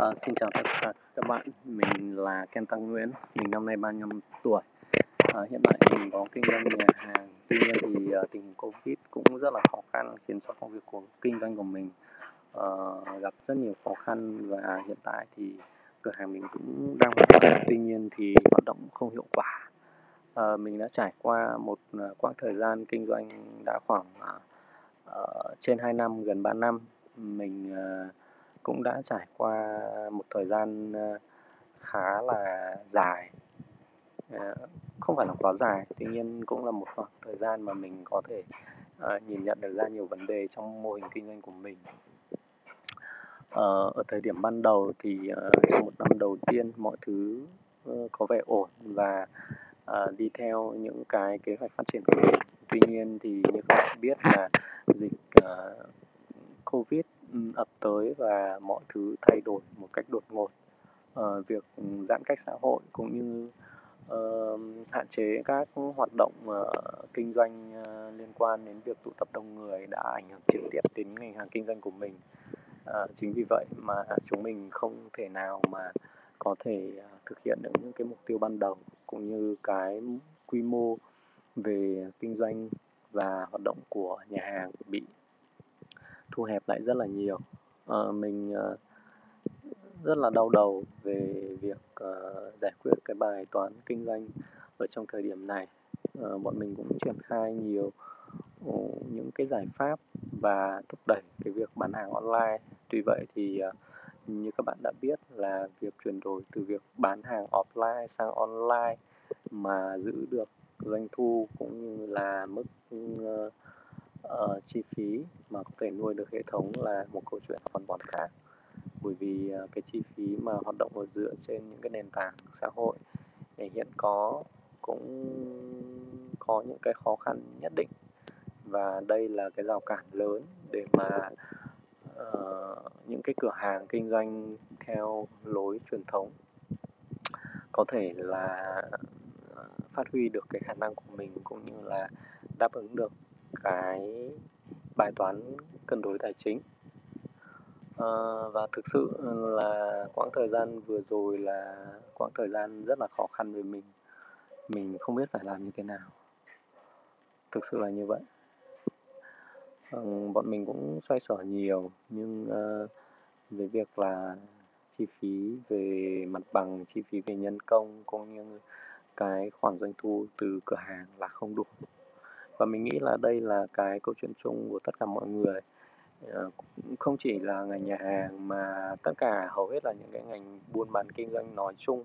À, xin chào tất cả các bạn, mình là Ken Tăng Nguyễn, mình năm nay 35 tuổi. À, hiện tại mình có kinh doanh nhà hàng, tuy nhiên thì uh, tình hình Covid cũng rất là khó khăn khiến cho công việc của kinh doanh của mình uh, gặp rất nhiều khó khăn và hiện tại thì cửa hàng mình cũng đang hoạt động, tuy nhiên thì hoạt động không hiệu quả. Uh, mình đã trải qua một uh, quãng thời gian kinh doanh đã khoảng uh, trên 2 năm, gần 3 năm. Mình uh, cũng đã trải qua một thời gian ờ, khá là dài. Ờ, không phải là quá dài, tuy nhiên cũng là một khoảng thời gian mà mình có thể ờ, nhìn nhận được ra nhiều vấn đề trong mô hình kinh doanh của mình. Ở thời điểm ban đầu thì trong một năm đầu tiên mọi thứ có vẻ ổn và đi theo những cái kế hoạch phát triển của mình. Tuy nhiên thì như các bạn biết là dịch covid ập tới và mọi thứ thay đổi một cách đột ngột. Uh, việc giãn cách xã hội cũng như uh, hạn chế các hoạt động uh, kinh doanh uh, liên quan đến việc tụ tập đông người đã ảnh hưởng trực tiếp đến ngành hàng kinh doanh của mình. Uh, chính vì vậy mà chúng mình không thể nào mà có thể uh, thực hiện được những cái mục tiêu ban đầu cũng như cái quy mô về kinh doanh và hoạt động của nhà hàng bị thu hẹp lại rất là nhiều. Uh, mình uh, rất là đau đầu về việc uh, giải quyết cái bài toán kinh doanh ở trong thời điểm này. Uh, bọn mình cũng triển khai nhiều uh, những cái giải pháp và thúc đẩy cái việc bán hàng online. Tuy vậy thì uh, như các bạn đã biết là việc chuyển đổi từ việc bán hàng offline sang online mà giữ được doanh thu cũng như là mức uh, uh, chi phí mà có thể nuôi được hệ thống là một câu chuyện hoàn toàn khác. Bởi vì uh, cái chi phí mà hoạt động ở dựa trên những cái nền tảng xã hội thì hiện có cũng có những cái khó khăn nhất định. Và đây là cái rào cản lớn để mà uh, những cái cửa hàng kinh doanh theo lối truyền thống có thể là phát huy được cái khả năng của mình cũng như là đáp ứng được cái bài toán cân đối tài chính. À, và thực sự là quãng thời gian vừa rồi là quãng thời gian rất là khó khăn với mình. Mình không biết phải làm như thế nào. Thực sự là như vậy. À, bọn mình cũng xoay sở nhiều nhưng uh, về việc là chi phí về mặt bằng chi phí về nhân công cũng như cái khoản doanh thu từ cửa hàng là không đủ và mình nghĩ là đây là cái câu chuyện chung của tất cả mọi người. Ờ, không chỉ là ngành nhà hàng mà tất cả hầu hết là những cái ngành buôn bán kinh doanh nói chung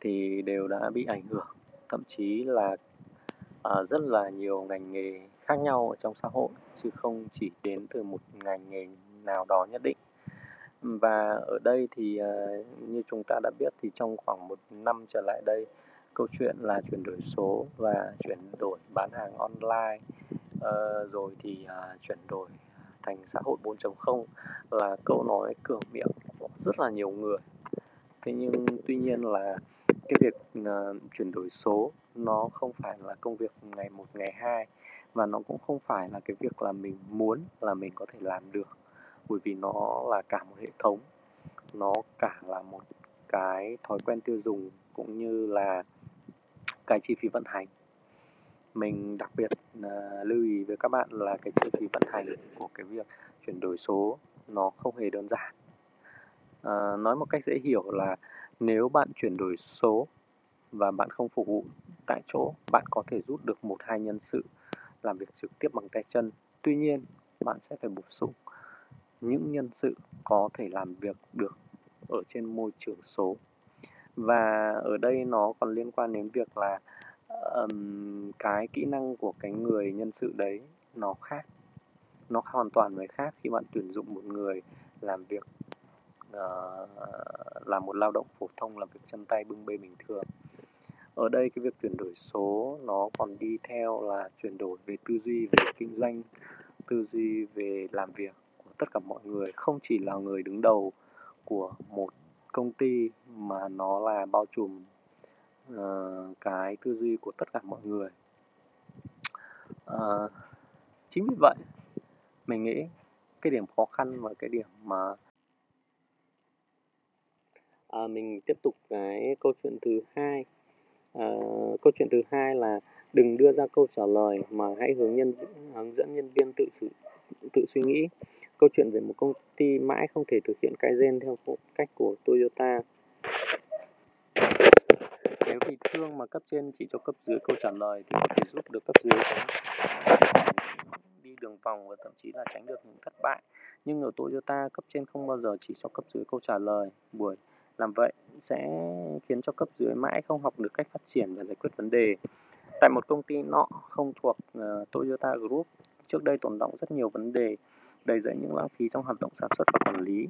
thì đều đã bị ảnh hưởng. Thậm chí là uh, rất là nhiều ngành nghề khác nhau ở trong xã hội chứ không chỉ đến từ một ngành nghề nào đó nhất định. Và ở đây thì uh, như chúng ta đã biết thì trong khoảng một năm trở lại đây câu chuyện là chuyển đổi số và chuyển đổi bán hàng online. Uh, rồi thì uh, chuyển đổi thành xã hội 4.0 là câu nói cửa miệng của rất là nhiều người. Thế nhưng tuy nhiên là cái việc uh, chuyển đổi số nó không phải là công việc ngày một ngày hai và nó cũng không phải là cái việc là mình muốn là mình có thể làm được bởi vì nó là cả một hệ thống nó cả là một cái thói quen tiêu dùng cũng như là cái chi phí vận hành. Mình đặc biệt uh, lưu ý với các bạn là cái chi phí vận hành của cái việc chuyển đổi số nó không hề đơn giản. Uh, nói một cách dễ hiểu là nếu bạn chuyển đổi số và bạn không phục vụ tại chỗ bạn có thể rút được một hai nhân sự làm việc trực tiếp bằng tay chân. Tuy nhiên bạn sẽ phải bổ sung những nhân sự có thể làm việc được ở trên môi trường số và ở đây nó còn liên quan đến việc là um, cái kỹ năng của cái người nhân sự đấy nó khác nó hoàn toàn với khác khi bạn tuyển dụng một người làm việc uh, là một lao động phổ thông làm việc chân tay bưng bê bình thường. Ở đây cái việc chuyển đổi số nó còn đi theo là chuyển đổi về tư duy về kinh doanh tư duy về làm việc của tất cả mọi người không chỉ là người đứng đầu của một công ty mà nó là bao trùm uh, cái tư duy của tất cả mọi người uh, chính vì vậy mình nghĩ cái điểm khó khăn và cái điểm mà À, mình tiếp tục cái câu chuyện thứ hai. À, câu chuyện thứ hai là đừng đưa ra câu trả lời mà hãy hướng nhân hướng dẫn nhân viên tự sự tự suy nghĩ. Câu chuyện về một công ty mãi không thể thực hiện cái gen theo cách của Toyota. Nếu vì thương mà cấp trên chỉ cho cấp dưới câu trả lời thì có thể giúp được cấp dưới tránh đi đường vòng và thậm chí là tránh được những thất bại. Nhưng ở Toyota, cấp trên không bao giờ chỉ cho cấp dưới câu trả lời. Buổi làm vậy sẽ khiến cho cấp dưới mãi không học được cách phát triển và giải quyết vấn đề. Tại một công ty nọ không thuộc uh, Toyota Group, trước đây tồn động rất nhiều vấn đề, đầy rẫy những lãng phí trong hoạt động sản xuất và quản lý.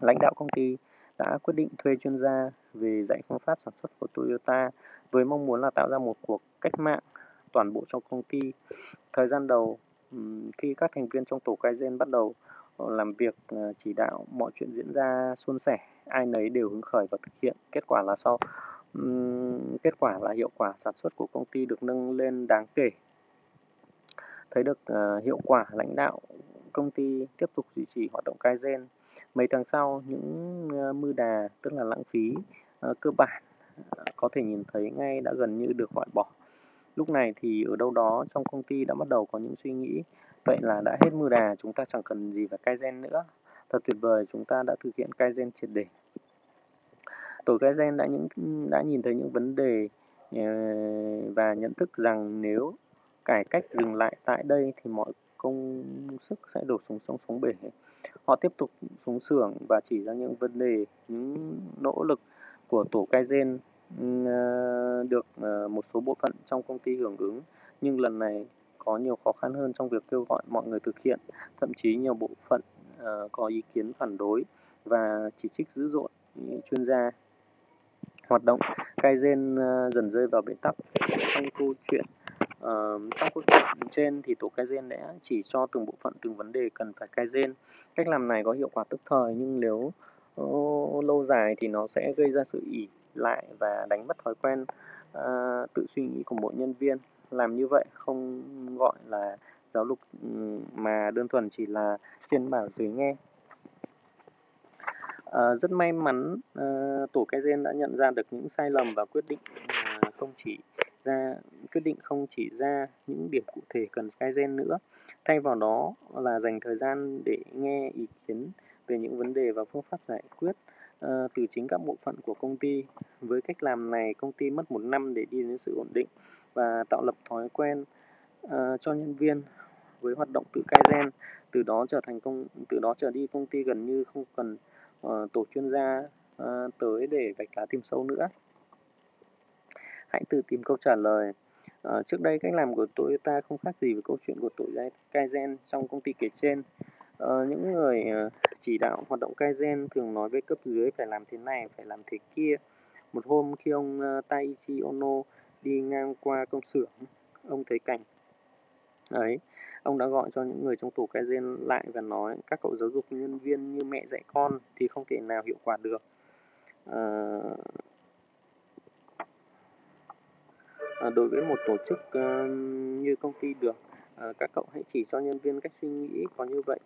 Lãnh đạo công ty đã quyết định thuê chuyên gia về dạy phương pháp sản xuất của Toyota với mong muốn là tạo ra một cuộc cách mạng toàn bộ trong công ty. Thời gian đầu, khi các thành viên trong tổ Kaizen bắt đầu ờ, làm việc ờ, chỉ đạo mọi chuyện diễn ra suôn sẻ, ai nấy đều hứng khởi và thực hiện. Kết quả là sau kết quả là hiệu quả sản xuất của công ty được nâng lên đáng kể. Thấy được ờ, hiệu quả, lãnh đạo công ty tiếp tục duy trì hoạt động Kaizen. Mấy tháng sau, những ờ, mưu đà, tức là lãng phí ờ, cơ bản ờ, có thể nhìn thấy ngay đã gần như được loại bỏ. Lúc này thì ở đâu đó trong công ty đã bắt đầu có những suy nghĩ vậy là đã hết mưa đà, chúng ta chẳng cần gì phải Kaizen nữa. Thật tuyệt vời, chúng ta đã thực hiện Kaizen triệt để. Tổ Kaizen đã những đã nhìn thấy những vấn đề và nhận thức rằng nếu cải cách dừng lại tại đây thì mọi công sức sẽ đổ xuống sông xuống bể. Họ tiếp tục xuống xưởng và chỉ ra những vấn đề, những nỗ lực của tổ Kaizen gen ờ, được ờ, một số bộ phận trong công ty hưởng ứng, nhưng lần này có nhiều khó khăn hơn trong việc kêu gọi mọi người thực hiện, thậm chí nhiều bộ phận ờ, có ý kiến phản đối và chỉ trích dữ dội những chuyên gia. Hoạt động Kaizen dần rơi vào bế tắc. Trong câu chuyện trong câu chuyện trên thì tổ Kaizen đã chỉ cho từng bộ phận từng vấn đề cần phải Kaizen. Cách làm này có hiệu quả tức thời nhưng nếu uh, lâu dài thì nó sẽ gây ra sự ỉ lại và đánh mất thói quen uh, tự suy nghĩ của mỗi nhân viên làm như vậy không gọi là giáo dục mà đơn thuần chỉ là trên bảo dưới nghe À, rất may mắn uh, tổ Kaizen đã nhận ra được những sai lầm và quyết định uh, không chỉ ra quyết định không chỉ ra những điểm cụ thể cần Kaizen nữa thay vào đó là dành thời gian để nghe ý kiến về những vấn đề và phương pháp giải quyết uh, từ chính các bộ phận của công ty. Với cách làm này, công ty mất một năm để đi đến sự ổn định và tạo lập thói quen uh, cho nhân viên với hoạt động tự Kaizen. Từ đó trở thành công, từ đó trở đi công ty gần như không cần uh, tổ chuyên gia uh, tới để vạch lá tìm sâu nữa. Hãy tự tìm câu trả lời. Ờ, trước đây cách làm của Toyota không khác gì với câu chuyện của tội Kaizen trong công ty kể trên. À, những người ờ, chỉ đạo hoạt động Kaizen thường nói với cấp dưới phải làm thế này, phải làm thế kia. Một hôm khi ông Taichi Ono đi ngang qua công xưởng, ông thấy cảnh ấy. Ông đã gọi cho những người trong tổ Kaizen lại và nói các cậu giáo dục nhân viên như mẹ dạy con thì không thể nào hiệu quả được. À, đối với một tổ chức ờ, như công ty được, ờ, các cậu hãy chỉ cho nhân viên cách suy nghĩ có như vậy.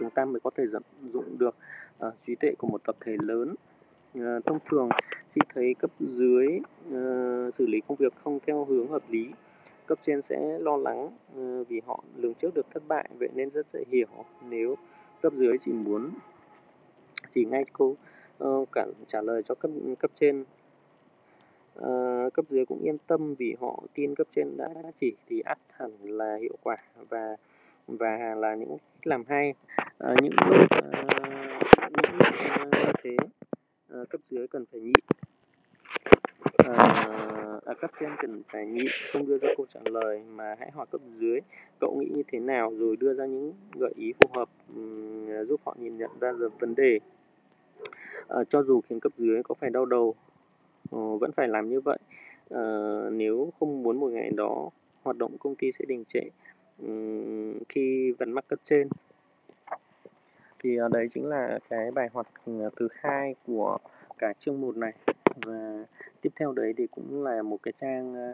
Chúng ta mới có thể vận dụng được ờ, trí tuệ của một tập thể lớn. Thông thường khi thấy cấp dưới xử lý công việc không theo hướng hợp lý cấp trên sẽ lo lắng vì họ lường trước được thất bại. Vậy nên rất dễ hiểu nếu cấp dưới chỉ muốn chỉ ngay câu uh, cả trả lời cho cấp cấp trên. Ờ, cấp dưới cũng yên tâm vì họ tin cấp trên đã chỉ thì ắt hẳn là hiệu quả và và là những làm hay. À, những lúc à, những lúc à, thế à, cấp dưới cần phải nhịn. À, à, cấp trên cần phải nhịn không đưa ra câu trả lời mà hãy hỏi cấp dưới cậu nghĩ như thế nào? Rồi đưa ra những gợi ý phù hợp um, giúp họ nhìn nhận ra được vấn đề. À, cho dù khiến cấp dưới có phải đau đầu uh, vẫn phải làm như vậy. Uh, nếu không muốn một ngày đó hoạt động công ty sẽ đình trệ khi vẫn mắc cấp trên. Thì ờ, đấy chính là cái bài hoạt ừ, thứ hai của cả chương một này. Và tiếp theo đấy thì cũng là một cái trang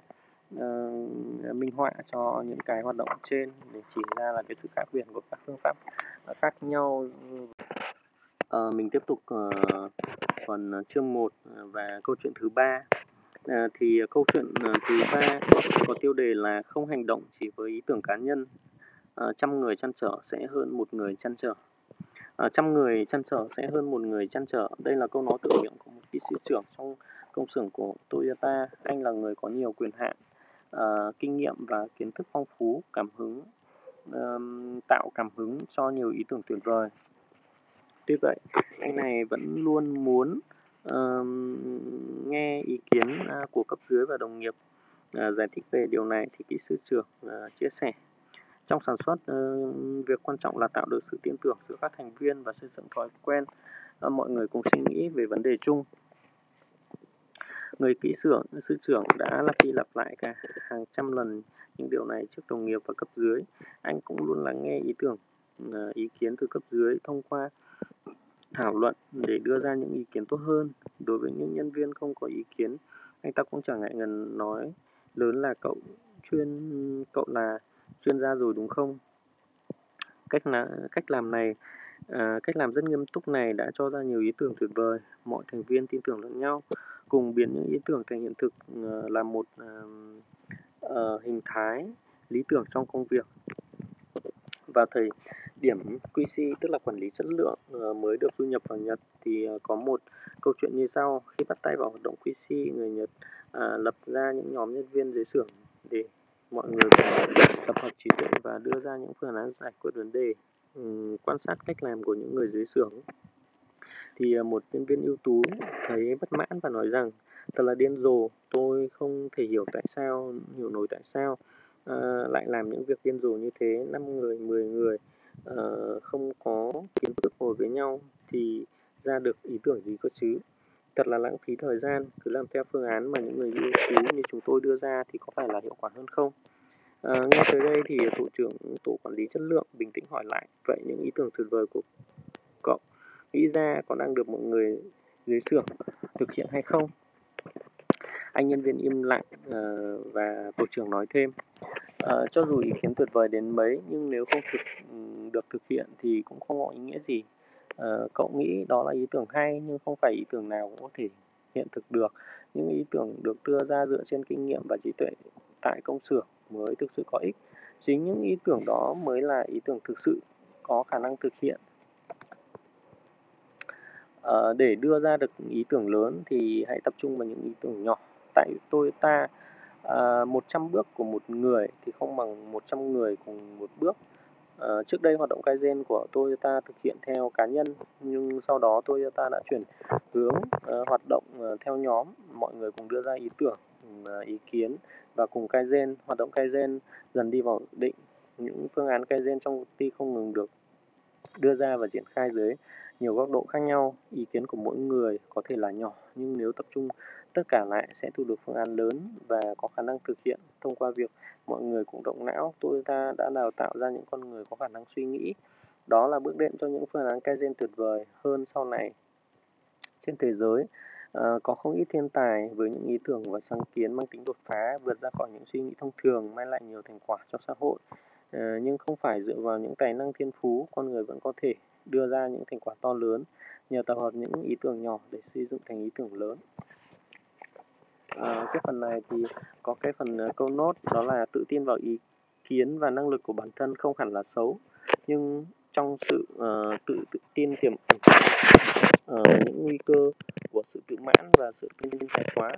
uh, minh họa cho những cái hoạt động trên. Để chỉ ra là cái sự khác biệt của các phương pháp khác nhau. Ờ, mình tiếp tục ờ, phần ờ, chương 1 ờ, và câu chuyện thứ ba. À, thì ờ, câu chuyện thứ ba có tiêu đề là không hành động chỉ với ý tưởng cá nhân. À, trăm người chăn trở sẽ hơn một người chăn trở. À, trăm người chăn trở sẽ hơn một người chăn trở. Đây là câu nói tự miệng của một kỹ sư trưởng trong công xưởng của Toyota. Anh là người có nhiều quyền hạn, à, kinh nghiệm và kiến thức phong phú, cảm hứng uh, tạo cảm hứng cho nhiều ý tưởng tuyệt vời. Tuy vậy, anh này vẫn luôn muốn uh, nghe ý kiến uh, của cấp dưới và đồng nghiệp uh, giải thích về điều này thì kỹ sư trưởng uh, chia sẻ. Trong sản xuất uh, việc quan trọng là tạo được sự tin tưởng giữa các thành viên và xây dựng thói quen uh, mọi người cùng suy nghĩ về vấn đề chung. Người kỹ xưởng sư trưởng đã lặp đi lặp lại cả hàng trăm lần những điều này trước đồng nghiệp và cấp dưới. Anh cũng luôn lắng nghe ý tưởng ý kiến từ cấp dưới thông qua thảo luận để đưa ra những ý kiến tốt hơn. Đối với những nhân viên không có ý kiến, anh ta cũng chẳng ngại ngần nói lớn là cậu chuyên cậu là chuyên gia rồi đúng không? Cách là, cách làm này à, cách làm rất nghiêm túc này đã cho ra nhiều ý tưởng tuyệt vời. Mọi thành viên tin tưởng lẫn nhau, cùng biến những ý tưởng thành hiện thực à, là một uh, uh, hình thái lý tưởng trong công việc. và thầy điểm QC tức là quản lý chất lượng ờ, mới được du nhập vào Nhật. Thì ờ, có một câu chuyện như sau. Khi bắt tay vào hoạt động QC người Nhật à, lập ra những nhóm nhân viên dưới xưởng để mọi người tập hợp trí tuệ và đưa ra những phương án giải quyết vấn đề ừ, quan sát cách làm của những người dưới xưởng. Thì ờ, một nhân viên ưu tú thấy bất mãn và nói rằng thật là điên rồ tôi không thể hiểu tại sao hiểu nổi tại sao à, lại làm những việc điên rồ như thế. Năm người 10 người uh, không có kiến thức ngồi với nhau thì ra được ý tưởng gì cơ chứ? Thật là lãng phí thời gian cứ làm theo phương án mà những người ưu tú như chúng tôi đưa ra thì có phải là hiệu quả hơn không? À, nghe tới đây thì tổ trưởng tổ quản lý chất lượng bình tĩnh hỏi lại vậy những ý tưởng tuyệt vời của cậu nghĩ ra có đang được mọi người dưới xưởng thực hiện hay không? Anh nhân viên im lặng uh, và tổ trưởng nói thêm uh, cho dù ý kiến tuyệt vời đến mấy nhưng nếu không thực được thực hiện thì cũng không có ý nghĩa gì. Uh, cậu nghĩ đó là ý tưởng hay nhưng không phải ý tưởng nào cũng có thể hiện thực được. Những ý tưởng được đưa ra dựa trên kinh nghiệm và trí tuệ tại công xưởng mới thực sự có ích. Chính những ý tưởng đó mới là ý tưởng thực sự có khả năng thực hiện. Uh, để đưa ra được ý tưởng lớn thì hãy tập trung vào những ý tưởng nhỏ. Tại tôi ta ờ, à, 100 bước của một người thì không bằng 100 người cùng một bước. Ờ, trước đây hoạt động Kaizen của Toyota thực hiện theo cá nhân nhưng sau đó Toyota đã chuyển hướng uh, hoạt động uh, theo nhóm mọi người cùng đưa ra ý tưởng uh, ý kiến và cùng Kaizen. Hoạt động Kaizen dần đi vào định những phương án Kaizen trong công ty không ngừng được đưa ra và triển khai dưới nhiều góc độ khác nhau. Ý kiến của mỗi người có thể là nhỏ nhưng nếu tập trung tất cả lại sẽ thu được phương án lớn và có khả năng thực hiện. Thông qua việc mọi người cùng động não Tôi ta đã đào tạo ra những con người có khả năng suy nghĩ. Đó là bước đệm cho những phương án Kaizen tuyệt vời. Hơn sau này trên thế giới uh, có không ít thiên tài với những ý tưởng và sáng kiến mang tính đột phá vượt ra khỏi những suy nghĩ thông thường mang lại nhiều thành quả cho xã hội. Uh, nhưng không phải dựa vào những tài năng thiên phú con người vẫn có thể đưa ra những thành quả to lớn. Nhờ tập hợp những ý tưởng nhỏ để xây dựng thành ý tưởng lớn à, cái phần này thì có cái phần ờ, câu nốt đó là tự tin vào ý kiến và năng lực của bản thân không hẳn là xấu. Nhưng trong sự uh, tự, tự tin tiềm ẩn uh, những nguy cơ của sự tự mãn và sự tin thái quá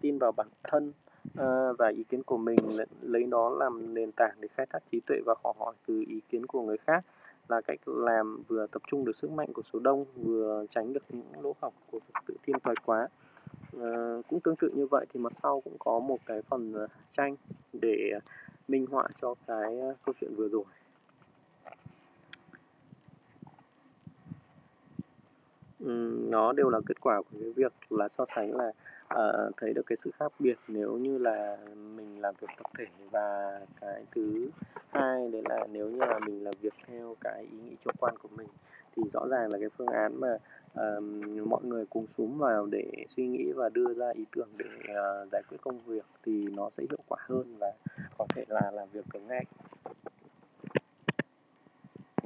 tin vào bản thân uh, và ý kiến của mình lấy đó làm nền tảng để khai thác trí tuệ và học hỏi từ ý kiến của người khác là cách làm vừa tập trung được sức mạnh của số đông vừa tránh được những lỗ hổng của tự tin thái quá. Ờ, cũng tương tự như vậy thì mặt sau cũng có một cái phần uh, tranh để ờ, minh họa cho cái uh, câu chuyện vừa rồi. Um, nó đều là kết quả của cái việc là so sánh là uh, thấy được cái sự khác biệt nếu như là mình làm việc tập thể và cái thứ hai đấy là nếu như là mình làm việc theo cái ý nghĩ chủ quan của mình thì rõ ràng là cái phương án mà uh, mọi người cùng xuống vào để suy nghĩ và đưa ra ý tưởng để uh, giải quyết công việc thì nó sẽ hiệu quả hơn và có thể là làm việc được ngay.